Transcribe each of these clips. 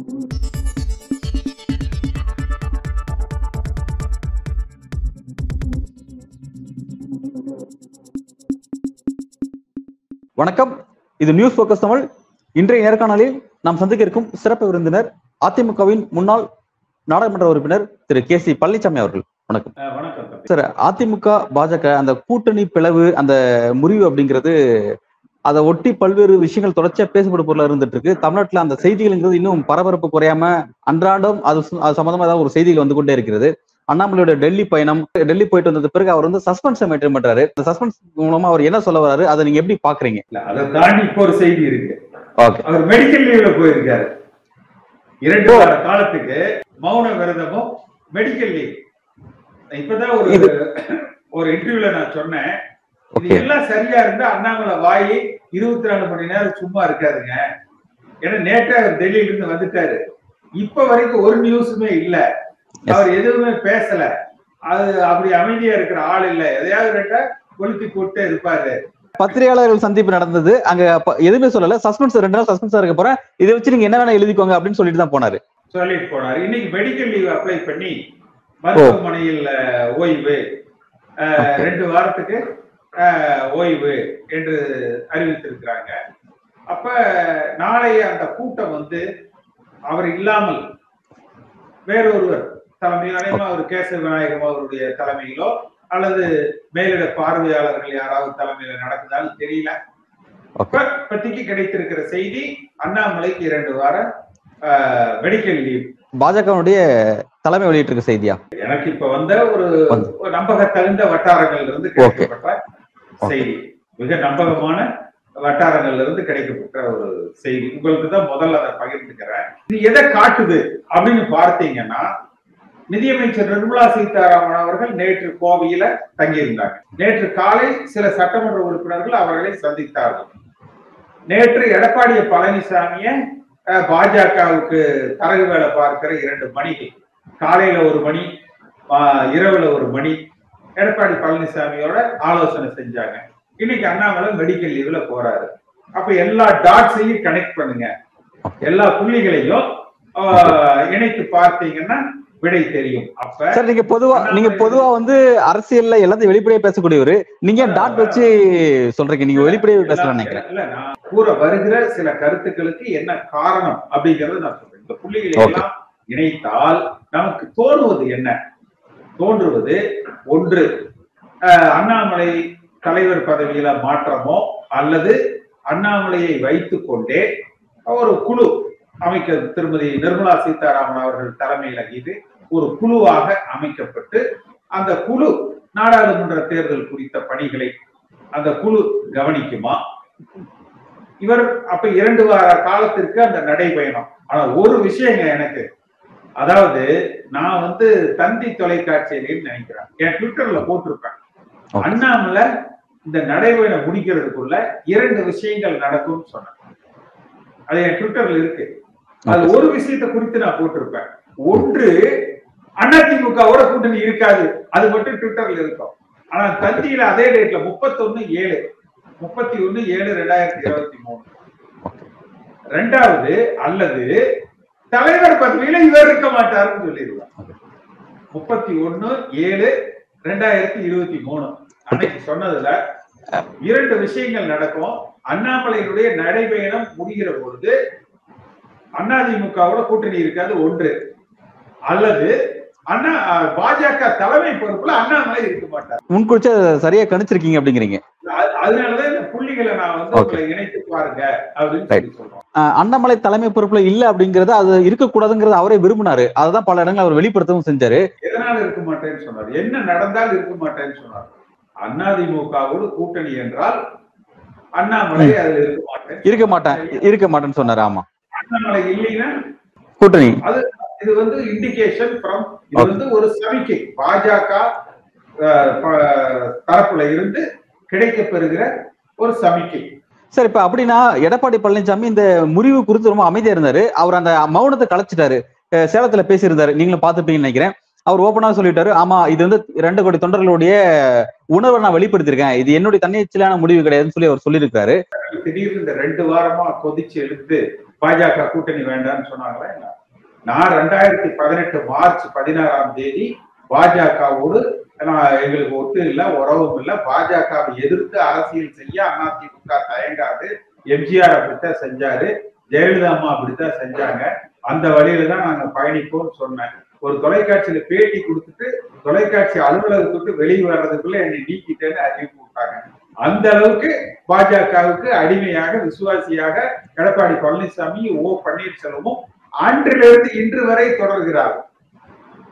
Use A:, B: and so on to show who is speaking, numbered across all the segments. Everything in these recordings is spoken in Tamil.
A: வணக்கம். இது நியூஸ் போக்கஸ் தமிழ் இன்றைய நேர்காணலில் நாம் சந்திக்க இருக்கும் சிறப்பு விருந்தினர் அதிமுகவின் முன்னாள் நாடாளுமன்ற உறுப்பினர் திரு கே சி பழனிசாமி அவர்கள். வணக்கம்.
B: வணக்கம்.
A: சார் அதிமுக பாஜக அந்த கூட்டணி பிளவு அந்த முறிவு அப்படிங்கிறது அதை ஒட்டி பல்வேறு விஷயங்கள் தொடர்ச்சியா பேசப்படும் பொருளா இருந்துட்டு இருக்கு தமிழ்நாட்டுல அந்த செய்திகள்ங்கிறது இன்னும் பரபரப்பு குறையாம அன்றாடம் அது அது சம்பந்தமா ஏதாவது ஒரு செய்திகள் வந்து கொண்டே இருக்கிறது. அண்ணாமலையோட டெல்லி பயணம் டெல்லி போயிட்டு வந்தது பிறகு அவர் வந்து சஸ்பென்ஸை மெயின்டைன் பண்றாரு. அந்த சஸ்பென்ஸ் மூலமா அவர் என்ன சொல்ல வராரு அதை நீங்க எப்படி பாக்குறீங்க?
B: அதை தாண்டி இப்போ ஒரு செய்தி இருக்கு.
A: ஓகே.
B: அவர் மெடிக்கல் லீவ்ல போயிருக்காரு. இரண்டு வார காலத்துக்கு மௌன விரதமும் மெடிக்கல் லீவ். இப்பதான் ஒரு ஒரு இன்டர்வியூல நான் சொன்னேன். இது எல்லாம் சரியா இருந்தா அண்ணாமலை வாய் இருபத்தி நாலு மணி நேரம் சும்மா இருக்காதுங்க ஏன்னா நேற்றே அவர் டெல்லியில இருந்து வந்துட்டாரு. இப்ப வரைக்கும் ஒரு நியூஸுமே இல்ல. அவர் எதுவுமே பேசல. அது அப்படி அமைதியா இருக்கிற ஆள் இல்ல. எதையாவது கேட்டா கொளுத்தி போட்டு இருப்பாரு.
A: பத்திரிகையாளர்கள் சந்திப்பு நடந்தது. அங்க எதுவுமே சொல்லல. சஸ்பென்ஸ் ரெண்டு நாள் சஸ்பென்ஸா இருக்க போறேன். இதை வச்சு நீங்க என்ன வேணா எழுதிக்கோங்க அப்படின்னு சொல்லிட்டு தான் போனாரு.
B: சொல்லிட்டு போனாரு. இன்னைக்கு மெடிக்கல் லீவ் அப்ளை பண்ணி மருத்துவமனையில் ஓய்வு. ரெண்டு வாரத்துக்கு ஓய்வு என்று அறிவித்திருக்கிறாங்க. அப்ப நாளைய அந்த கூட்டம் வந்து அவர் இல்லாமல் வேறொருவர் தலைமையில் அநேகமா அவர் கேசவ விநாயகம் அவருடைய தலைமையிலோ அல்லது மேலிட பார்வையாளர்கள் யாராவது தலைமையில நடக்குதான்னு தெரியல.
A: ஓகே.
B: இப்ப இப்போதைக்கு கிடைத்திருக்கிற செய்தி அண்ணாமலைக்கு இரண்டு வாரம் மெடிக்கல் லீவ்
A: பாஜகவுடைய தலைமை வெளியிட்டிருக்க செய்தியா?
B: எனக்கு இப்ப வந்த ஒரு
A: வந்து.
B: ஒரு நம்பகத்தகுந்த வட்டாரங்கள்ல இருந்து கிடைக்கப்பட்ட செய்தி. மிக நம்பகமான வட்டாரங்கள்ல இருந்து கிடைக்கப்பட்ட ஒரு செய்தி. உங்களுக்கு தான் முதல்ல அதை பகிர்ந்துக்கிறேன். இது எதை காட்டுது அப்படின்னு பார்த்தீங்கன்னா நிதியமைச்சர் நிர்மலா சீதாராமன் அவர்கள் நேற்று கோவையில தங்கியிருந்தாங்க. நேற்று காலை சில சட்டமன்ற உறுப்பினர்கள் அவர்களை சந்தித்தார்கள். நேற்று எடப்பாடி பழனிசாமிய அஹ், பாஜகவுக்கு தரகு வேலை பார்க்கிற இரண்டு மணிகள் காலையில ஒரு மணி இரவுல ஒரு மணி எடப்பாடி பழனிசாமியோட ஆலோசனை செஞ்சாங்க. இன்னைக்கு அண்ணாமலை மெடிக்கல் லீவ்ல போறாரு. அப்ப எல்லா டாட்ஸையும் கனெக்ட் பண்ணுங்க. எல்லா புள்ளிகளையும் இணைத்து பார்த்தீங்கன்னா விடை தெரியும். அப்ப
A: சார் நீங்க பொதுவா நீங்க பொதுவா வந்து அரசியல்ல எல்லாத்தையும் வெளிப்படையா பேசக்கூடியவரு. நீங்க டாட் வச்சு சொல்றீங்க? நீங்க வெளிப்படையா பேசலாம் நினைக்கிறேன்.
B: இல்ல நான் கூற வருகிற சில கருத்துக்களுக்கு என்ன காரணம் அப்படிங்கறத நான் சொல்றேன். இந்த புள்ளிகளை. எல்லாம் இணைத்தால் நமக்கு தோணுவது என்ன? தோன்றுவது ஒன்று. அண்ணாமலை தலைவர் பதவியில மாற்றமோ அல்லது அண்ணாமலையை வைத்துக் கொண்டே ஒரு குழு அமைக்க திருமதி நிர்மலா சீதாராமன் அவர்கள் தலைமையில இது ஒரு குழுவாக அமைக்கப்பட்டு அந்த குழு நாடாளுமன்ற தேர்தல் குறித்த பணிகளை அந்த குழு கவனிக்குமா? இவர் அப்ப இரண்டு வார காலத்திற்கு அந்த நடைபயணம். ஆனா ஒரு விஷயங்க எனக்கு அதாவது நான் வந்து தந்தி தொலைக்காட்சியிலேன்னு நினைக்கிறேன். என் ட்விட்டர்ல போட்டிருப்பேன். அண்ணாமலை இந்த நடைபயணம் முடிக்கிறதுக்குள்ள இரண்டு விஷயங்கள் நடக்கும்னு சொன்னேன் அது என் ட்விட்டர்ல இருக்கு. அது ஒரு விஷயத்தை குறித்து நான் போட்டிருப்பேன். ஒன்று அதிமுகவோட கூட்டணி இருக்காது. அது மட்டும் ட்விட்டர்ல இருக்கும். ஆனா தந்தியில அதே டேட்ல முப்பத்தொன்னு ஏழு. முப்பத்தி ஒண்ணு ஏழு ரெண்டாயிரத்தி இருபத்தி மூணு. ரெண்டாவது அல்லது தலைவர் பதவியில இவர் இருக்க மாட்டாருன்னு சொல்லிடுவார் முப்பத்தி ஒண்ணு ஏழு ரெண்டாயிரத்தி இருபத்தி மூணு. அன்னைக்கு சொன்னதுல இரண்டு விஷயங்கள் நடக்கும். அண்ணாமலையினுடைய நடைபயணம் முடிகிற பொழுது அதிமுகவோட கூட்டணி இருக்காது ஒன்று. அல்லது அண்ணா பாஜக தலைமை பொறுப்புல அண்ணாமலை இருக்க மாட்டார்.
A: முன்குறிச்சு சரியா கணிச்சிருக்கீங்க அப்படிங்கிறீங்க.
B: அது- அதனாலதான் புள்ளிகளை நான் வந்து இணைத்து பாருங்க அப்படின்னு சொல்லி சொல்றோம்.
A: அண்ணாமலை தலைமை பொறுப்புல இல்ல அப்படிங்கறது அது இருக்கக்கூடாதுங்கிறது அவரே விரும்பினாரு. அதுதான் பல இடங்கள் அவர் வெளிப்படுத்தவும் செஞ்சாரு.
B: எதனால இருக்க மாட்டேன்னு சொன்னார். என்ன நடந்தால் இருக்க மாட்டேன்னு சொன்னார். அதிமுகவோடு கூட்டணி என்றால் அண்ணாமலை அதுல இருக்க மாட்டேன்
A: இருக்க மாட்டேன். இருக்க மாட்டேன்னு சொன்னாரு ஆமா.
B: அண்ணாமலை இல்லைன்னா
A: கூட்டணி.
B: இது வந்து இண்டிகேஷன் ஃப்ரம் இது வந்து ஒரு சமிக்கை. பாஜக தரப்புல இருந்து கிடைக்கப் பெறுகிற ஒரு சமிக்கை.
A: சார் இப்ப அப்படின்னா எடப்பாடி பழனிசாமி இந்த முறிவு குறித்து ரொம்ப அமைதியா இருந்தாரு. அவர் அந்த மௌனத்தை கலைச்சிட்டாரு. சேலத்துல பேசியிருந்தாரு. நீங்களும் பார்த்துப்பீங்கன்னு நினைக்கிறேன். அவர் ஓப்பனா சொல்லிட்டாரு. ஆமா இது வந்து ரெண்டு கோடி தொண்டர்களுடைய உணர்வை நான் வெளிப்படுத்திருக்கேன் இது என்னுடைய தன்னிச்சையான முடிவு கிடையாதுன்னு சொல்லி அவர் சொல்லியிருக்காரு.
B: திடீர்னு இந்த ரெண்டு வாரமா கொதிச்சு எடுத்து பாஜக கூட்டணி வேண்டாம்னு சொன்னாங்களா நான் ரெண்டாயிரத்தி பதினெட்டு மார்ச் பதினாறாம் தேதி பாஜகவோடு நான் எங்களுக்கு ஒத்து இல்லை உறவும் இல்லை. பாஜகவை எதிர்த்து அரசியல் செய்ய அதிமுக தயங்காது. எம்ஜிஆர் அப்படித்தான் செஞ்சாரு. ஜெயலலிதா அம்மா அப்படித்தான் செஞ்சாங்க. அந்த வழியில தான் நாங்க பயணிப்போம் சொன்னேன். ஒரு தொலைக்காட்சியில பேட்டி கொடுத்துட்டு தொலைக்காட்சி அலுவலகத்துக்கு வெளியே வர்றதுக்குள்ள என்னை நீக்கிட்டேன்னு அறிவிப்பு விட்டாங்க. அந்த அளவுக்கு பாஜகவுக்கு அடிமையாக விசுவாசியாக எடப்பாடி பழனிசாமி ஓ பன்னீர்செல்வமும் அன்றிலிருந்து இன்று வரை தொடர்கிறார்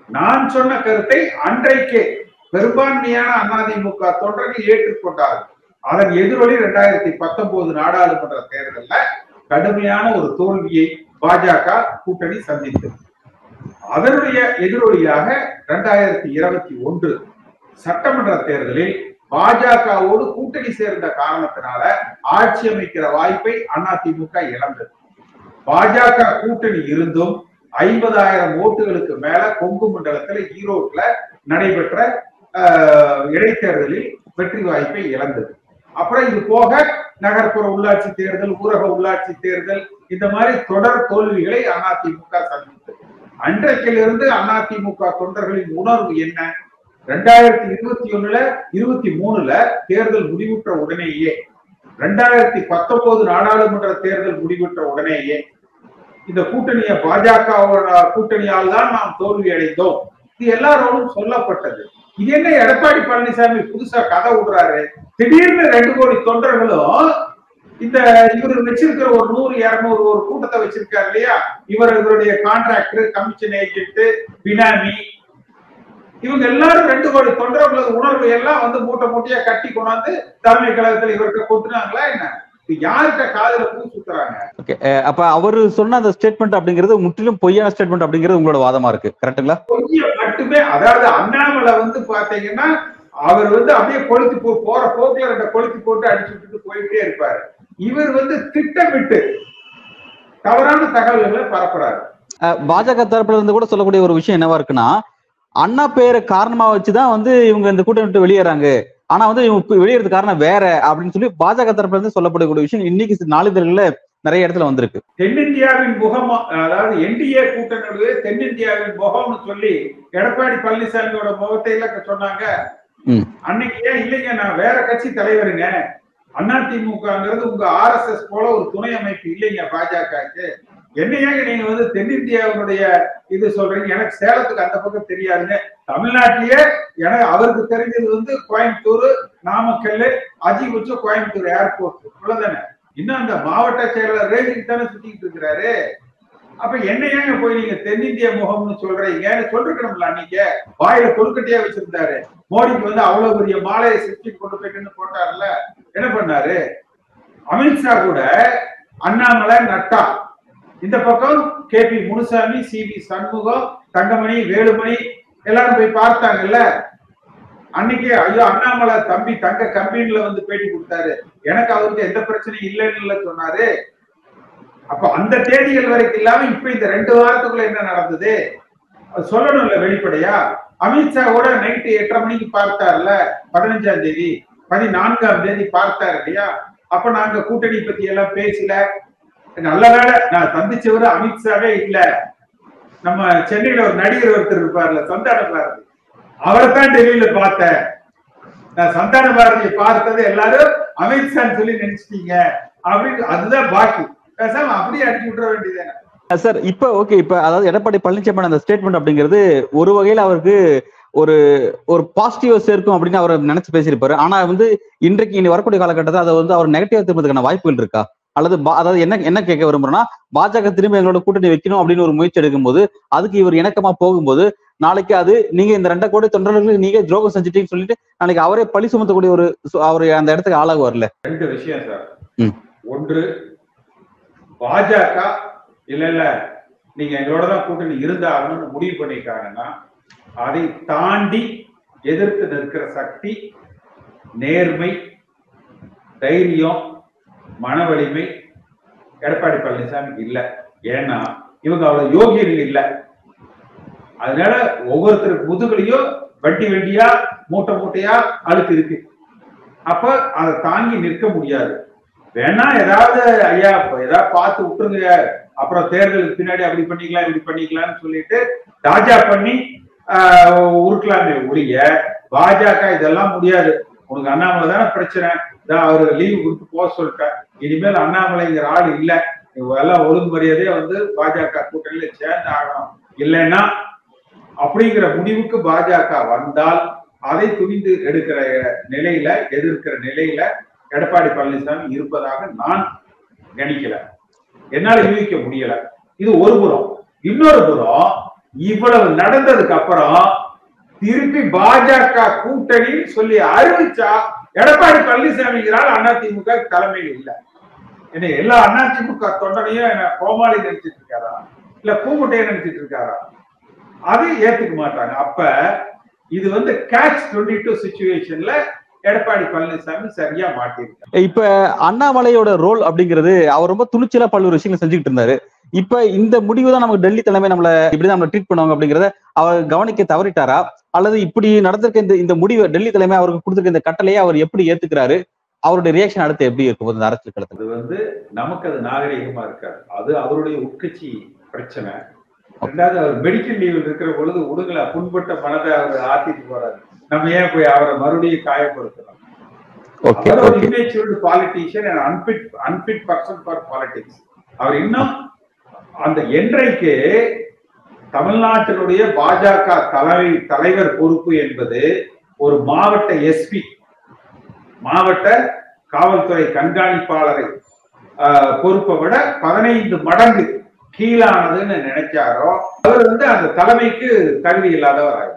B: நான் சொன்ன கருத்தை அன்றைக்கே பெரும்பான்மையான அதிமுக தொண்டர்கள் ஏற்றுக்கொண்டார்கள். அதன் எதிரொலி இரண்டாயிரத்தி பத்தொன்பது நாடாளுமன்ற தேர்தல்ல கடுமையான ஒரு தோல்வியை பாஜக கூட்டணி சந்தித்தது. அதனுடைய எதிரொலியாக இரண்டாயிரத்தி இருபத்தி ஒன்று சட்டமன்ற தேர்தலில் பாஜகவோடு கூட்டணி சேர்ந்த காரணத்தினால ஆட்சி அமைக்கிற வாய்ப்பை அதிமுக இழந்தது. பாஜக கூட்டணி இருந்தும் ஐம்பதாயிரம் ஓட்டுகளுக்கு மேல கொங்கு மண்டலத்துல ஈரோட்ல நடைபெற்ற இடைத்தேர்தலில் வெற்றி வாய்ப்பை இழந்தது. அப்புறம் இது போக நகர்ப்புற உள்ளாட்சி தேர்தல் ஊரக உள்ளாட்சி தேர்தல் இந்த மாதிரி தொடர் தோல்விகளை அதிமுக சந்தித்தது. அன்றைக்கிலிருந்து அதிமுக தொண்டர்களின் உணர்வு என்ன? ரெண்டாயிரத்தி இருபத்தி ஒண்ணுல இருபத்தி மூணுல தேர்தல் முடிவுற்ற உடனேயே ரெண்டாயிரத்தி பத்தொன்பது நாடாளுமன்ற தேர்தல் முடிவுற்ற உடனேயே இந்த கூட்டணியை பாஜகவோட கூட்டணியால் தான் நாம் தோல்வி அடைந்தோம் இது எல்லாரோடும் சொல்லப்பட்டது. இது என்ன எடப்பாடி பழனிசாமி புதுசா கதை விடுறாரு? திடீர்னு ரெண்டு கோடி தொண்டர்களும் இந்த இவர் வச்சிருக்கிற ஒரு நூறு இருநூறு ஒரு கூட்டத்தை வச்சிருக்காரு இல்லையா? இவர் இவருடைய கான்ட்ராக்டர் கமிஷன் ஏஜென்ட் பினாமி. இவங்க எல்லாரும் ரெண்டு கோடி தொண்டர்களது உணர்வு எல்லாம் வந்து மூட்டை மூட்டையா கட்டி கொண்டாந்து தலைமை கழகத்துல இவர்கிட்ட கொத்துனாங்களா என்ன?
A: அப்ப அவரு சொன்ன அந்த ஸ்டேட்மெண்ட் அப்படிங்கிறது முற்றிலும் பொய்யான ஸ்டேட்மெண்ட் அப்படிங்கிறது உங்களோட வாதமா இருக்கு. கரெக்ட்டுங்களா
B: மட்டுமே அதாவது அண்ணாமலை வந்து பாத்தீங்கன்னா அவர் வந்து அப்படியே கொளுத்தி போ போற போக்குல ரெண்ட கொளுத்தி போட்டு அடிச்சு விட்டுட்டு போயிட்டே இருப்பாரு. இவர் வந்து திட்டமிட்டு தவறான தகவல்களை பரப்புறாரு.
A: பாஜக தரப்புல இருந்து கூட சொல்லக்கூடிய ஒரு விஷயம் என்னவா இருக்குன்னா அண்ணா பேரை காரணமா வச்சுதான் வந்து இவங்க இந்த கூட்டணி விட்டு வெளியேறாங்க. ஆனா வந்து இவங்க வெளியேறது காரணம் வேற அப்படின்னு சொல்லி பாஜக தரப்புல இருந்து சொல்லப்படக்கூடிய விஷயம் இன்னைக்கு நாளிதழ்கள்ல நிறைய இடத்துல வந்திருக்கு.
B: தென்னிந்தியாவின் முகம் அதாவது என்டிஏ கூட்டணியுடைய தென்னிந்தியாவின் முகம்னு சொல்லி எடப்பாடி பழனிசாமியோட முகத்தை எல்லாம் சொன்னாங்க. அன்னைக்கு ஏன் இல்லைங்க? நான் வேற கட்சி தலைவருங்க. அதிமுகங்கிறது உங்க ஆர்எஸ்எஸ் போல ஒரு துணை அமைப்பு இல்லைங்க பாஜகவுக்கு. என்ன நீங்க வந்து தென்னிந்தியாவினுடைய இது சொல்றீங்க? எனக்கு சேலத்துக்கு அந்த பக்கம் தெரியாதுங்க. தமிழ்நாட்டிலேயே எனக்கு அவருக்கு தெரிஞ்சது வந்து கோயம்புத்தூர் நாமக்கல் அதிகபட்சம் கோயம்புத்தூர் ஏர்போர்ட் இவ்வளவுதானே இன்னும் அந்த மாவட்ட செயலர் ரேஞ்சுக்கு தானே சுத்திக்கிட்டு இருக்கிறாரு. அப்ப என்ன ஏங்க போய் நீங்க தென்னிந்திய முகம்னு சொல்றீங்க? சொல்லிருக்கணும்ல நீங்க வாயில கொழுக்கட்டையா வச்சிருந்தாரு. மோடிக்கு வந்து அவ்வளவு பெரிய மாலையை சிரிச்சு கொண்டு போயிட்டுன்னு போட்டாருல என்ன பண்ணாரு? அமித்ஷா கூட அண்ணாமலை நட்டா. இந்த பக்கம் K P Munusamy C V Shanmugam Thangamani Velumani எல்லாரும் போய் பார்த்தாங்கல்ல? அன்னைக்கு ஐயோ அண்ணாமலை தம்பி தங்க கம்பெனில வந்து பேட்டி கொடுத்தாரு. எனக்கு அவருக்கு எந்த பிரச்சனையும் இல்லைன்னு சொன்னாரு. அப்ப அந்த தேதிகள் வரைக்கும் இல்லாம இப்ப இந்த ரெண்டு வாரத்துக்குள்ள என்ன நடந்தது? சொல்லணும் சொல்லணும்ல வெளிப்படையா? அமித்ஷா கூட நைட்டு எட்டரை மணிக்கு பார்த்தார்ல பதினஞ்சாம் தேதி பதினான்காம் தேதி பார்த்தார் இல்லையா? அப்ப நாங்க கூட்டணி பத்தி எல்லாம் பேசல நல்ல வேலை. நான் சந்திச்சவரு அமித்ஷாவே இல்ல. நம்ம சென்னையில ஒரு நடிகர் ஒருத்தர் இருப்பார்ல சந்தான பாரதி. அவரை தான் டெல்லியில பார்த்தேன். நான் சந்தான பாரதியை பார்த்தது எல்லாரும் அமித்ஷான்னு சொல்லி நினைச்சிட்டீங்க. அப்படின்னு அதுதான் பாக்கி. பேசாம அப்படியே அடிச்சு விட்டுற வேண்டியதானே
A: சார் இப்ப ஓகே இப்ப அதாவது எடப்பாடி பழனிசாமி அந்த ஸ்டேட்மெண்ட் அப்படிங்கிறது ஒரு வகையில அவருக்கு ஒரு ஒரு பாசிட்டிவ் சேர்க்கும் அப்படின்னு அவர் நினைச்சு பேசியிருப்பாரு. ஆனா வந்து இன்றைக்கு இனி வரக்கூடிய காலகட்டத்தில் அதை வந்து அவர் நெகட்டிவா திரும்பதுக்கான வாய்ப்புகள் இருக்கா? அல்லது அதாவது என்ன என்ன கேட்க விரும்புறேன்னா பாஜக திரும்ப எங்களோட கூட்டணி வைக்கணும் அப்படின்னு ஒரு முயற்சி எடுக்கும்போது அதுக்கு இவர் இணக்கமா போகும்போது நாளைக்கு அது நீங்க இந்த ரெண்டை கோடி தொண்டர்களுக்கு நீங்க துரோகம் செஞ்சுட்டீங்கன்னு சொல்லிட்டு நாளைக்கு அவரே பழி சுமத்தக்கூடிய ஒரு அவர் அந்த இடத்துக்கு ஆளாகுவார்ல
B: ரெண்டு விஷயம் சார். ஒன்று பாஜக இல்ல இல்ல நீங்க எங்களோட தான் கூட்டணி இருந்தாகணும்னு முடிவு பண்ணிட்டாங்கன்னா அதை தாண்டி எதிர்த்து நிற்கிற சக்தி நேர்மை தைரியம் மன வலிமை எடப்பாடி பழனிசாமிக்கு இல்ல. ஏன்னா இவங்க அவ்வளவு யோகியர்கள் இல்ல. அதனால ஒவ்வொருத்தருக்கு முதுகுலையும் வட்டி வண்டியா மூட்டை மூட்டையா அழுக்கு இருக்கு. அப்ப அதை தாங்கி நிற்க முடியாது. வேணா ஏதாவது ஐயா ஏதாவது பார்த்து விட்டுருங்க. அப்புறம் தேர்தலுக்கு பின்னாடி அப்படி பண்ணிக்கலாம் இப்படி பண்ணிக்கலாம்னு சொல்லிட்டு தாஜா பண்ணி ஆஹ், உருட்டலாமே ஒழிய பாஜக இதெல்லாம் முடியாது. உனக்கு அண்ணாமலை தானே பிரச்சனை இதான் அவரு லீவு கொடுத்து போக சொல்லிட்டேன் இனிமேல் அண்ணாமலைங்கிற ஆள் இல்ல. எல்லாம் ஒழுங்கு மரியாதையா வந்து பாஜக கூட்டணியில சேர்ந்து ஆகணும். இல்லைன்னா அப்படிங்கிற முடிவுக்கு பாஜக வந்தால் அதை துணிந்து எடுக்கிற நிலையில எதிர்க்கிற நிலையில எடப்பாடி பழனிசாமி இருப்பதாக நான் கணிக்கல என்னால யூகிக்க முடியல. இது ஒரு புறம். இன்னொரு புறம் இவ்வளவு நடந்ததுக்கு அப்புறம் திருப்பி பாஜக கூட்டணி சொல்லி அறிவிச்சா எடப்பாடி பழனிசாமிங்கிறால் அதிமுக தலைமையில் இல்ல. என்ன எல்லா அதிமுக தொண்டனையும் என்ன கோமாளி நினைச்சிட்டு இருக்காரா? இல்ல பூமுட்டையை நினைச்சிட்டு இருக்காரா? அது ஏத்துக்க மாட்டாங்க. அப்ப இது வந்து கேட்ச் டுவெண்ட்டி டூ சுச்சுவேஷன்ல எடப்பாடி பழனிசாமி சரியா மாட்டிருக்காரு
A: இப்ப அண்ணாமலையோட ரோல் அப்படிங்கிறது அவர் ரொம்ப துணிச்சலா பல்வேறு விஷயங்கள் செஞ்சுக்கிட்டு இருந்தாரு. இப்ப இந்த முடிவு தான் நமக்கு டெல்லி தலைமை நம்மள இப்படிதான் நம்மள ட்ரீட் பண்ணுவாங்க அப்படிங்கறத அவர் கவனிக்க தவறிட்டாரா? அல்லது இப்படி நடந்திருக்க இந்த இந்த முடிவை டெல்லி தலைமை அவருக்கு கொடுத்திருக்க இந்த கட்டளையை அவர் எப்படி ஏத்துக்கிறாரு? அவருடைய ரியாக்ஷன் அடுத்து எப்படி இருக்கும் இந்த அரசியல் களத்துல?
B: அது வந்து நமக்கு அது நாகரிகமா இருக்காது. அது அவருடைய உட்கட்சி பிரச்சனை. ரெண்டாவது அவர் மெடிக்கல் லீவில் இருக்கிற பொழுது உடுங்களா புண்பட்ட மனதை அவர் ஆத்திட்டு போறாரு. நம்ம ஏன் போய் அவரை மறுபடியும் காயப்படுத்தலாம்
A: okay
B: our immatured politician unfit unfit person for politics அவர் இன்னும் அந்த என்றைக்கு தமிழ்நாட்டினுடைய பாஜக தலைமை தலைவர் பொறுப்பு என்பது ஒரு மாவட்ட எஸ்பி மாவட்ட காவல்துறை கண்காணிப்பாளரை ஆஹ், பொறுப்பை விட பதினைந்து மடங்கு கீழானதுன்னு நினைச்சாரோ அவர் வந்து அந்த தலைமைக்கு தகுதி இல்லாதவர்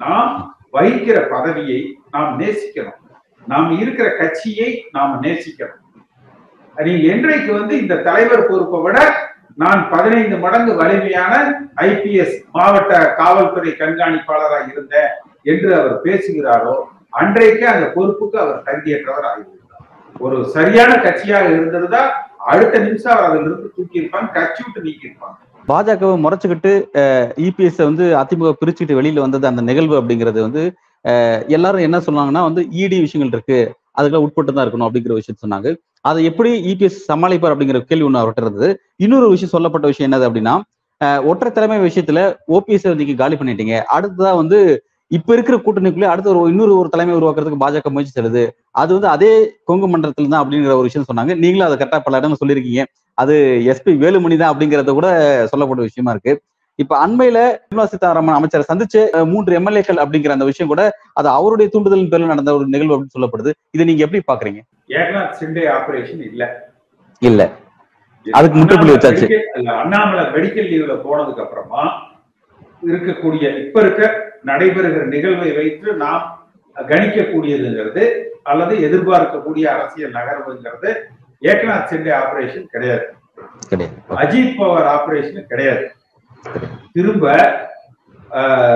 B: நாம் வகிக்கிற பதவியை நாம் நேசிக்கணும். நாம் இருக்கிற கட்சியை நாம் நேசிக்கணும். நீங்க என்றைக்கு வந்து இந்த தலைவர் பொறுப்பை விட நான் பதினைந்து மடங்கு வலிமையான ஐபிஎஸ் மாவட்ட காவல்துறை கண்காணிப்பாளராக இருந்தேன் என்று அவர் பேசுகிறாரோ அன்றைக்கு அந்த பொறுப்புக்கு அவர் தகுதியற்றவர் ஆகிவிட்டார் ஒரு சரியான கட்சியாக இருந்திருந்தா அடுத்த நிமிஷம் அவர் அதிலிருந்து தூக்கி இருப்பாங்க கட்சி விட்டு நீக்கி இருப்பாங்க
A: பாஜகவை முறைச்சுக்கிட்டு இபிஎஸ் வந்து அதிமுக பிரிச்சுக்கிட்டு வெளியில வந்தது அந்த நிகழ்வு அப்படிங்கிறது வந்து எல்லாரும் என்ன சொன்னாங்கன்னா வந்து இடி விஷயங்கள் இருக்கு. அதுக்கெல்லாம் உட்பட்டு தான் இருக்கணும் அப்படிங்கிற விஷயம் சொன்னாங்க. அதை எப்படி இபிஎஸ் சமாளிப்பார் அப்படிங்கிற கேள்வி ஒன்று அவர்கிட்ட இருந்தது. இன்னொரு விஷயம் சொல்லப்பட்ட விஷயம் என்னது அப்படின்னா ஒற்றை தலைமை விஷயத்துல ஓபிஎஸ் நீங்க காலி பண்ணிட்டீங்க. அடுத்ததா வந்து இப்ப இருக்கிற கூட்டணிக்குள்ளே அடுத்த ஒரு இன்னொரு ஒரு தலைமை உருவாக்குறதுக்கு பாஜக முயற்சி செலுது அது வந்து அதே கொங்கு மண்டலத்துல தான் அப்படிங்கிற ஒரு விஷயம் சொன்னாங்க. நீங்களும் அதை கரெக்டா பல இடங்கள் சொல்லியிருக்கீங்க. அது எஸ்பி வேலுமணி தான் அப்படிங்கறத கூட சொல்லப்பட்ட விஷயமா இருக்கு. இப்ப அண்மையில நிர்மலா சீதாராமன் அமைச்சரை சந்திச்சு மூன்று எம்எல்ஏக்கள் அப்படிங்கிற அந்த விஷயம் கூட அது அவருடைய தூண்டுதலின் பேர்ல நடந்த ஒரு நிகழ்வு அப்படின்னு சொல்லப்படுது. இதை நீங்க எப்படி பாக்குறீங்க?
B: ஏக்நாத் சிண்டே ஆபரேஷன் இல்ல.
A: இல்ல. அதுக்கு முற்றுப்புள்ளி வச்சாச்சு.
B: அண்ணாமலை மெடிக்கல் லீவ்ல போனதுக்கு அப்புறமா இருக்கக்கூடிய இப்ப இருக்க நடைபெறுகிற நிகழ்வை வைத்து நாம் கணிக்கக்கூடியதுங்கிறது அல்லது எதிர்பார்க்கக்கூடிய அரசியல் நகர்வுங்கிறது ஏக்நாத் சிண்டே ஆபரேஷன் கிடையாது.
A: கிடையாது.
B: அஜித் பவார் ஆபரேஷன் கிடையாது. திரும்ப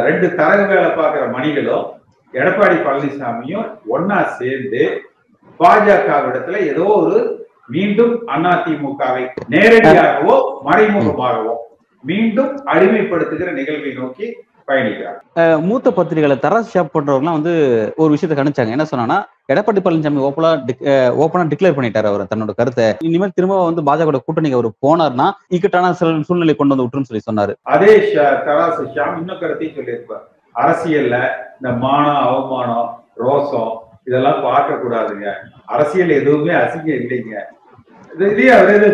B: ரெண்டு தரகு வேலை பார்க்கிற மணிகளும் எடப்பாடி பழனிசாமியும் ஒன்னா சேர்ந்து பாஜகவிடத்துல ஏதோ ஒரு மீண்டும் அதிமுகவை நேரடியாகவோ மறைமுகமாகவோ மீண்டும் அடிமைப்படுத்துகிற நிகழ்வை நோக்கி பயணிக்கிறார்.
A: மூத்த பத்திரிகைகளை தராஸ் ஷாப் பண்றவங்கலாம் வந்து ஒரு விஷயத்தை கணிச்சாங்க. என்ன சொன்னாங்கன்னா எடப்பாடி பழனிசாமி ஓப்பனா ஓப்பனா டிக்ளேர் பண்ணிட்டாரு அவர் தன்னோட கருத்தை. இனிமேல் திரும்ப வந்து பாஜக கூட்டணிக்கு அவர் போனார்னா இக்கட்டான சூழ்- சூழ்நிலை கொண்டு வந்து விட்டுரும் சொல்லி சொன்னாரு.
B: அதே தராசு ஷாம் இன்னும் கருத்தையும் சொல்லியிருப்பார். அரசியல்ல இந்த மானம் அவமானம் ரோசம் இதெல்லாம் பார்க்க கூடாதுங்க அரசியல் எதுவுமே அசிங்கம் இல்லைங்க இது- இதையே அவரே தான்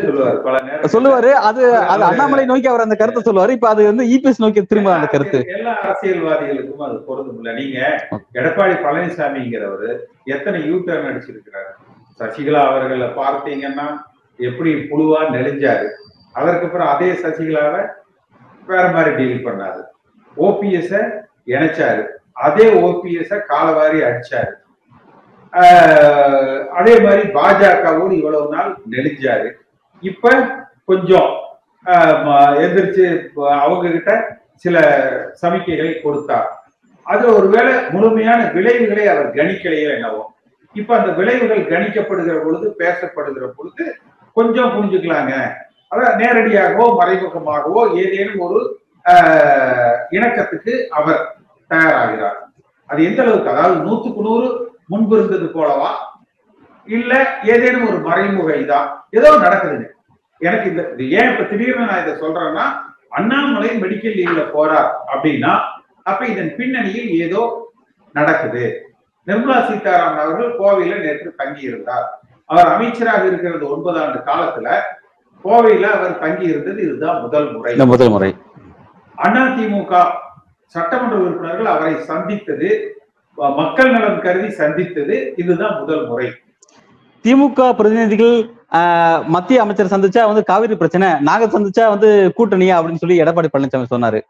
B: சொல்லுவார். பல நேரம்
A: சொல்லுவாரு அது அது அண்ணாமலை நோக்கி அவர் அந்த கருத்தை சொல்லுவாரு. இப்ப அது வந்து இபிஎஸ் நோக்கி திரும்ப அந்த கருத்து.
B: எல்லா அரசியல்வாதிகளுக்கும் அது பொருந்தும் இல்ல. நீங்க எடப்பாடி பழனிசாமிங்கிறவரு எத்தனை யூ டர்ன் அடிச்சிருக்கிறாரு? சசிகலா அவர்களை பார்த்தீங்கன்னா எப்படி புழுவா நெளிஞ்சாரு? அதற்கப்புறம் அதே சசிகலாவை வேற மாதிரி டீல் பண்ணாரு. ஓபிஎஸ் இணைச்சாரு. அதே ஓபிஎஸ் காலவாரி அடிச்சாரு. அதே மாதிரி பாஜகவும் இவ்வளவு நாள் நெளிஞ்சாரு. இப்ப கொஞ்சம் ஆஹ் எந்திரிச்சு அவங்க கிட்ட சில சமிக்கைகளை கொடுத்தார். அது ஒருவேளை முழுமையான விளைவுகளை அவர் கணிக்கலையோ என்னவோ. இப்ப அந்த விளைவுகள் கணிக்கப்படுகிற பொழுது பேசப்படுகிற பொழுது கொஞ்சம் புரிஞ்சுக்கலாங்க. அதான் நேரடியாகவோ மறைமுகமாகவோ ஏதேனும் ஒரு இணக்கத்துக்கு அவர் தயாராகிறார். அது எந்த அளவுக்கு? அதாவது நூத்துக்கு நூறு முன்பு இருந்தது போலவா? இல்ல ஏதேனும் ஒரு மறைமுக இதா ஏதோ நடக்குதுங்க. எனக்கு இந்த ஏன் இப்ப திடீர்னு நான் இதை சொல்றேன்னா அண்ணாமலை மெடிக்கல் லீவ்ல போறார் அப்படின்னா அப்ப இதன் பின்னணியில் ஏதோ நடக்குது. நிர்மலா சீதாராமன் அவர்கள் கோவையில நேற்று தங்கி இருந்தார் அவர் அமைச்சராக இருக்கிறது ஒன்பது ஆண்டு காலத்துல கோவையில அவர் தங்கி இருந்தது இதுதான் முதல் முறை.
A: முதல் முறை.
B: அதிமுக சட்டமன்ற உறுப்பினர்கள் அவரை சந்தித்தது மக்கள் நலன் கருதி சந்தித்தது இதுதான் முதல் முறை.
A: திமுக பிரதிநிதிகள் ஆஹ், மத்திய அமைச்சர் சந்திச்சா வந்து காவிரி பிரச்சனை நாங்க சந்திச்சா வந்து கூட்டணியா அப்படின்னு சொல்லி எடப்பாடி பழனிசாமி சொன்னாரு.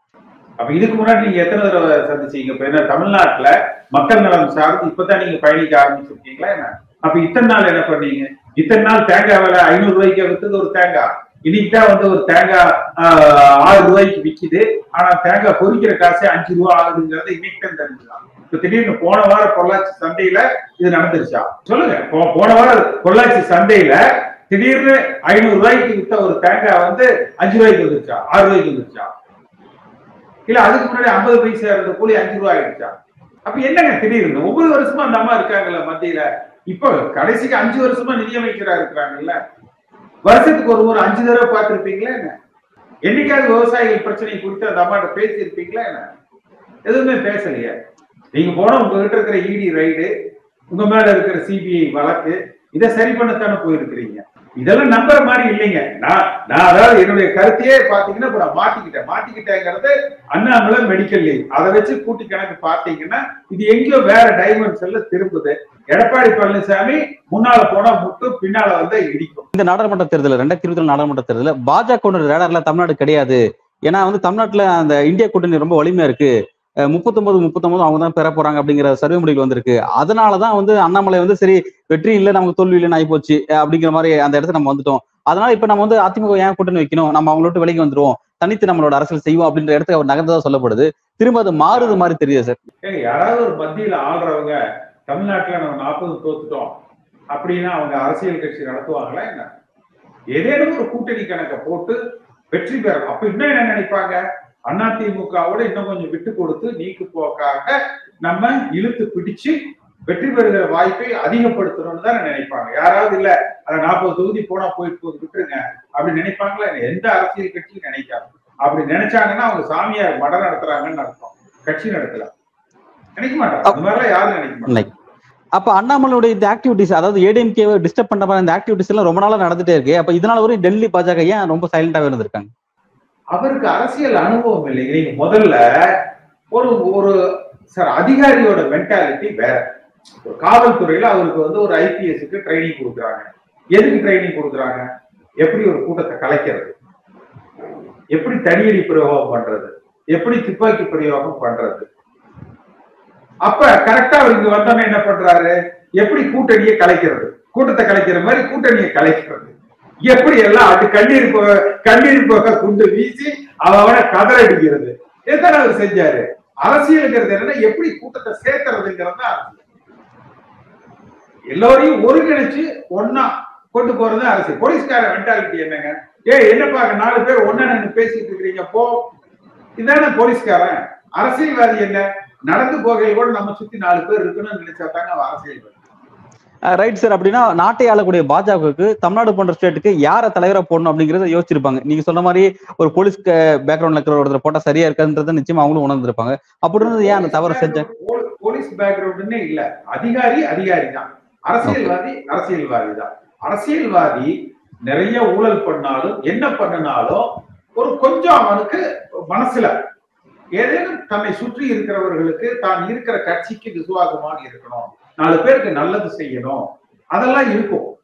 B: அப்ப இதுக்கு முன்னாடி நீங்க எத்தனை தடவை சந்திச்சீங்க? இப்ப என்ன தமிழ்நாட்டுல மக்கள் நலன் சார்ந்து இப்பதான் நீங்க பயணிக்க ஆரம்பிச்சிருக்கீங்களா என்ன? அப்ப இத்தனை நாள் என்ன பண்ணீங்க? இத்தனை நாள் தேங்காய் விலை ஐநூறு ரூபாய்க்கு வித்தது ஒரு தேங்காய் இன்னைக்கு தான் வந்து ஒரு தேங்காய் ஆஹ், ஆறு ரூபாய்க்கு விக்குது. ஆனா தேங்காய் பொரிக்கிற காசே அஞ்சு ரூபா ஆகுதுங்கிறது இன்னைக்கு தான் தெரிஞ்சுக்கலாம் இப்ப திடீர்னு போன வாரம் பொள்ளாச்சி சந்தையில இது நடந்துருச்சா? சொல்லுங்க. போன வாரம் பொள்ளாச்சி சந்தையில திடீர்னு ஐநூறு ரூபாய்க்கு வித்த ஒரு தேங்காய் வந்து அஞ்சு ரூபாய்க்கு வந்துருச்சா? ஆறு ரூபாய்க்கு வந்துருச்சா? இல்ல அதுக்கு முன்னாடி ஐம்பது பைசா இருந்த கூலி அஞ்சு ரூபாய் ஆயிடுச்சா? அப்ப என்னங்க திடீர்னு? ஒவ்வொரு வருஷமா அந்த அம்மா இருக்காங்கல்ல மத்தியில. இப்ப கடைசிக்கு அஞ்சு வருஷமா நிதியமைச்சரா இருக்கிறாங்கல்ல வருஷத்துக்கு ஒரு முறை அஞ்சு தடவை பார்த்திருப்பீங்களா என்ன? என்னைக்காவது விவசாயிகள் பிரச்சனை குறித்து அந்த அம்மாட்ட பேசியிருப்பீங்களா என்ன? எதுவுமே பேசலையே. நீங்க போனா உங்ககிட்ட இருக்கிற இடி ரைடு உங்க மேல இருக்கிற சிபிஐ வழக்கு இதை சரி பண்ணத்தானே போயிருக்கிறீங்க? இதெல்லாம் நம்புற மாதிரி இல்லைங்க. நான் நான் அதாவது என்னுடைய கருத்தையே பாத்தீங்கன்னா இப்ப நான் மாட்டிக்கிட்டேன். மாட்டிக்கிட்டேங்கிறது அண்ணாமலை மெடிக்கல் லீவ் அதை வச்சு கூட்டி கணக்கு பார்த்தீங்கன்னா இது எங்கேயோ வேற டைமென்ஷன்ல திரும்புது. எடப்பாடி பழனிசாமி முன்னால போனா முட்டு பின்னால வந்து இடிக்கும்.
A: இந்த நாடாளுமன்ற தேர்தல் ரெண்டாயிரத்தி இருபத்தி நாடாளுமன்ற தேர்தல பாஜக ரேடார்ல தமிழ்நாடு கிடையாது. ஏன்னா வந்து தமிழ்நாட்டுல அந்த இந்திய கூட்டணி ரொம்ப வலிமையா இருக்கு. முப்பத்தொன்பது முப்பத்தொன்பது அவங்க தான் பெற போறாங்க அப்படிங்கிற சர்வே முடிவு வந்திருக்கு. அதனாலதான் வந்து அண்ணாமலை வந்து சரி வெற்றி இல்லை நமக்கு தோல்வி இல்லைன்னு ஆகி போச்சு அப்படிங்கிற மாதிரி அந்த இடத்துல நம்ம வந்துட்டோம். அதனால இப்ப நம்ம வந்து அதிமுக ஏன் கூட்டணி வைக்கணும்? நம்ம அவங்கள விட்டு விலகி வந்துருவோம். தனித்து நம்மளோட அரசியல் செய்வோம் அப்படின்ற இடத்துக்கு அவர் நகர்ந்ததா சொல்லப்படுது. திரும்ப அது மாறுது மாதிரி தெரியுது சார்.
B: யாராவது ஒரு மத்தியில ஆள்றவங்க தமிழ்நாட்டுல நம்ம நாற்பது தோத்துட்டோம் அப்படின்னா அவங்க அரசியல் கட்சி நடத்துவாங்களா என்ன? ஏதேனும் ஒரு கூட்டணி கணக்கை போட்டு வெற்றி பெறணும். அப்ப இன்னும் என்ன நினைப்பாங்க? அதிமுகவோட இன்னும் கொஞ்சம் விட்டு கொடுத்து நீக்கு போக்காக நம்ம இழுத்து பிடிச்சு வெற்றி பெறுகிற வாய்ப்பை அதிகப்படுத்தணும்னு தான் நினைப்பாங்க. யாராவது இல்ல அந்த நாற்பது தொகுதி போனா போயிட்டு போது விட்டுருங்க. அப்படி நினைப்பாங்களா? எந்த அரசியல் கட்சியும் நினைக்காது. அப்படி நினைச்சாங்கன்னா அவங்க சாமியார் மட நடத்துறாங்கன்னு அர்த்தம். கட்சி நடத்தல. நினைக்க மாட்டாங்க. அந்த மாதிரிலாம் யாரும் நினைக்க மாட்டாங்க.
A: அப்ப அண்ணாமலையுடைய இந்த ஆக்டிவிட்டிஸ் அதாவது ஏடிஎம்கே டிஸ்டர்ப் பண்ண மாதிரி இந்த ஆக்டிவிட்டிஸ் எல்லாம் ரொம்ப நாளா நடந்துட்டே இருக்கு. அப்ப இதனால வரையும் டெல்லி பாஜக ஏன் ரொம்ப சைலண்டாவே இருந்திருக்காங்க?
B: அவருக்கு அரசியல் அனுபவம் இல்லைங்க நீங்க முதல்ல ஒரு ஒரு சார் அதிகாரியோட மென்டாலிட்டி வேற. ஒரு காவல்துறையில அவருக்கு வந்து ஒரு ஐபிஎஸ்க்கு ட்ரைனிங் கொடுக்குறாங்க. எதுக்கு ட்ரைனிங் கொடுக்குறாங்க? எப்படி ஒரு கூட்டத்தை கலைக்கிறது? எப்படி தடியடி பிரயோகம் பண்றது? எப்படி துப்பாக்கி பிரயோகம் பண்றது? அப்ப கரெக்டா அவர் இங்க என்ன பண்றாரு? எப்படி கூட்டணியை கலைக்கிறது? கூட்டத்தை கலைக்கிற மாதிரி கூட்டணியை கலைக்கிறது. எப்படி எல்லாம் அது கண்ணீர் போக கண்ணீர் போக குண்டு வீசி அவனை கதற அடிக்கிறது இதுதான் அவர் செஞ்சாரு? அரசியலுங்கிறது என்னன்னா எப்படி கூட்டத்தை சேர்த்துறதுங்கிறது தான் எல்லோரையும் ஒருங்கிணைச்சு ஒன்னா கொண்டு போறது அரசியல். போலீஸ்கார மென்டாலிட்டி என்னங்க? ஏ என்னப்பா நாலு பேர் ஒன்னு நின்னு பேசிட்டு இருக்கிறீங்க போ. இதான போலீஸ்காரன். அரசியல்வாதி என்ன? நடந்து போகையில் கூட நம்ம சுத்தி நாலு பேர் இருக்கணும்னு நினைச்சா தாங்க அவன் அரசியல்வாதி.
A: ரைட் சார் அப்படின்னா நாட்டை ஆளக்கூடிய பாஜகவுக்கு தமிழ்நாடு போன்ற ஸ்டேட்டுக்கு யார தலைவரா போடணும் அப்படிங்கறத யோசிச்சிருப்பாங்க. நீங்க சொன்ன மாதிரி ஒரு போலீஸ் பேக்ரவுண்ட்ல இருக்கிற ஒருத்தர் போட்டா சரியா இருக்கான்றத நிச்சயமா அவங்களும் உணர்ந்திருப்பாங்க. அப்படி இருந்தது ஏன் அந்த தவறு செஞ்ச?
B: போ- போலீஸ் பேக்ரவுண்டுன்னே இல்ல. அதிகாரி அதிகாரி தான் அரசியல்வாதி அரசியல்வாதி தான் அரசியல்வாதி நிறைய ஊழல் பண்ணாலும் என்ன பண்ணினாலும் ஒரு கொஞ்சம் அவனுக்கு மனசுல ஏதேனும் தன்னை சுற்றி இருக்கிறவர்களுக்கு தான் இருக்கிற கட்சிக்கு விசுவாசமாக இருக்கணும். நாலு பேருக்கு நல்லது செய்யணும். அதெல்லாம் இருக்கும்.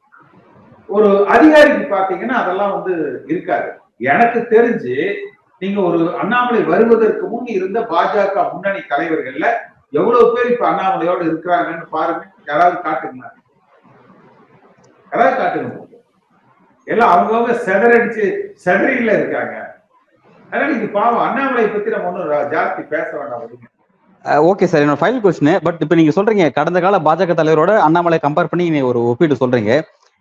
B: ஒரு அதிகாரிக்கு பாத்தீங்கன்னா அதெல்லாம் வந்து இருக்காது. எனக்கு தெரிஞ்சு நீங்க ஒரு அண்ணாமலை வருவதற்கு முன் இருந்த பாஜக முன்னணி தலைவர்கள்ல எவ்வளவு பேர் இப்ப அண்ணாமலையோட இருக்கிறாங்கன்னு பாருங்க. யாராவது காட்டுங்களா? யாராவது காட்டுங்க. எல்லாம் அவங்கவுங்க செதறடிச்சு செதறியில இருக்காங்க. அதனால இது பாவம். அண்ணாமலை பத்தி நம்ம ஒண்ணும் ஜாஸ்தி பேச வேண்டாம். விடுங்க.
A: ஓகே சார் என்னோட ஃபைனல் கொஸ்டின் பட் இப்போ நீங்க சொல்றீங்க கடந்த கால பாஜக தலைவரோட அண்ணாமலை கம்பேர் பண்ணி நீங்க ஒரு ஒப்பீடு சொல்றீங்க.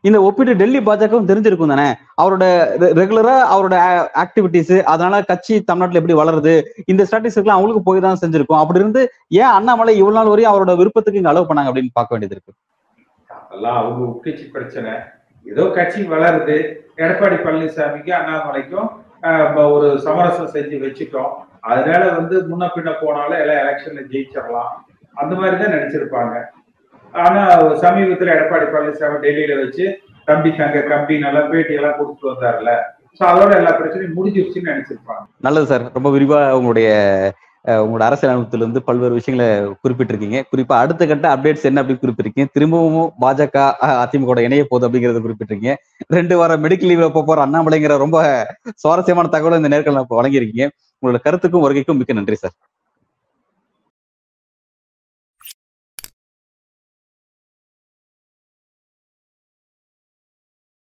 A: இந்த ஒப்பீடு டெல்லி பாஜகவும் தெரிஞ்சிருக்கும் தானே? அவரோட ரெகுலரா அவரோட ஆக்டிவிட்டிஸ் அதனால கட்சி தமிழ்நாட்டுல எப்படி வளருது இந்த ஸ்ட்ராட்டஜிஸ்லாம் அவங்களுக்கு போய் தான் செஞ்சிருக்கும். அப்படி இருந்து ஏன் அண்ணாமலை இவ்வளவு நாள் வரையும் அவரோட விருப்பத்துக்கு இங்க அலோவ் பண்ணாங்க அப்படின்னு பார்க்க வேண்டியது இருக்கு?
B: அதெல்லாம் அவங்க உட்கட்சி பிரச்சனை. ஏதோ கட்சி வளருது. எடப்பாடி பழனிசாமிக்கு அண்ணாமலைக்கும் ஒரு சமரசம் செஞ்சு வச்சுட்டோம். அதனால வந்து முன்ன பின்ன போனாலும் எல்லாம் எலெக்ஷன்ல ஜெயிச்சிடலாம். அந்த மாதிரி தான் நினைச்சிருப்பாங்க. ஆனா சமீபத்துல எடப்பாடி பழனிசாமி டெல்லியில வச்சு தம்பி தங்க கம்பி நல்லா பேட்டி எல்லாம் கொடுத்துட்டு வந்தாருல சோ அதோட எல்லா பிரச்சனையும் முடிஞ்சிருச்சுன்னு நினைச்சிருப்பாங்க.
A: நல்லது சார். ரொம்ப விரிவா உங்களுடைய உங்களோட அரசியல் இருந்து பல்வேறு விஷயங்களை குறிப்பிட்டிருக்கீங்க. குறிப்பா அடுத்த கட்ட அப்டேட்ஸ் என்ன அப்படி குறிப்பிட்டிருக்கீங்க. திரும்பவும் பாஜக அஹ், அதிமுக இணைய போகுது அப்படிங்கறத குறிப்பிட்டிருக்கீங்க. ரெண்டு வாரம் மெடிக்கல் லீவ்ல போற அண்ணாமலைங்கிற ரொம்ப சுவாரஸ்யமான தகவலை இந்த நேர்காணல் வழங்கியிருக்கீங்க. உங்களோட கருத்துக்கும் வருகைக்கும் மிக்க நன்றி சார்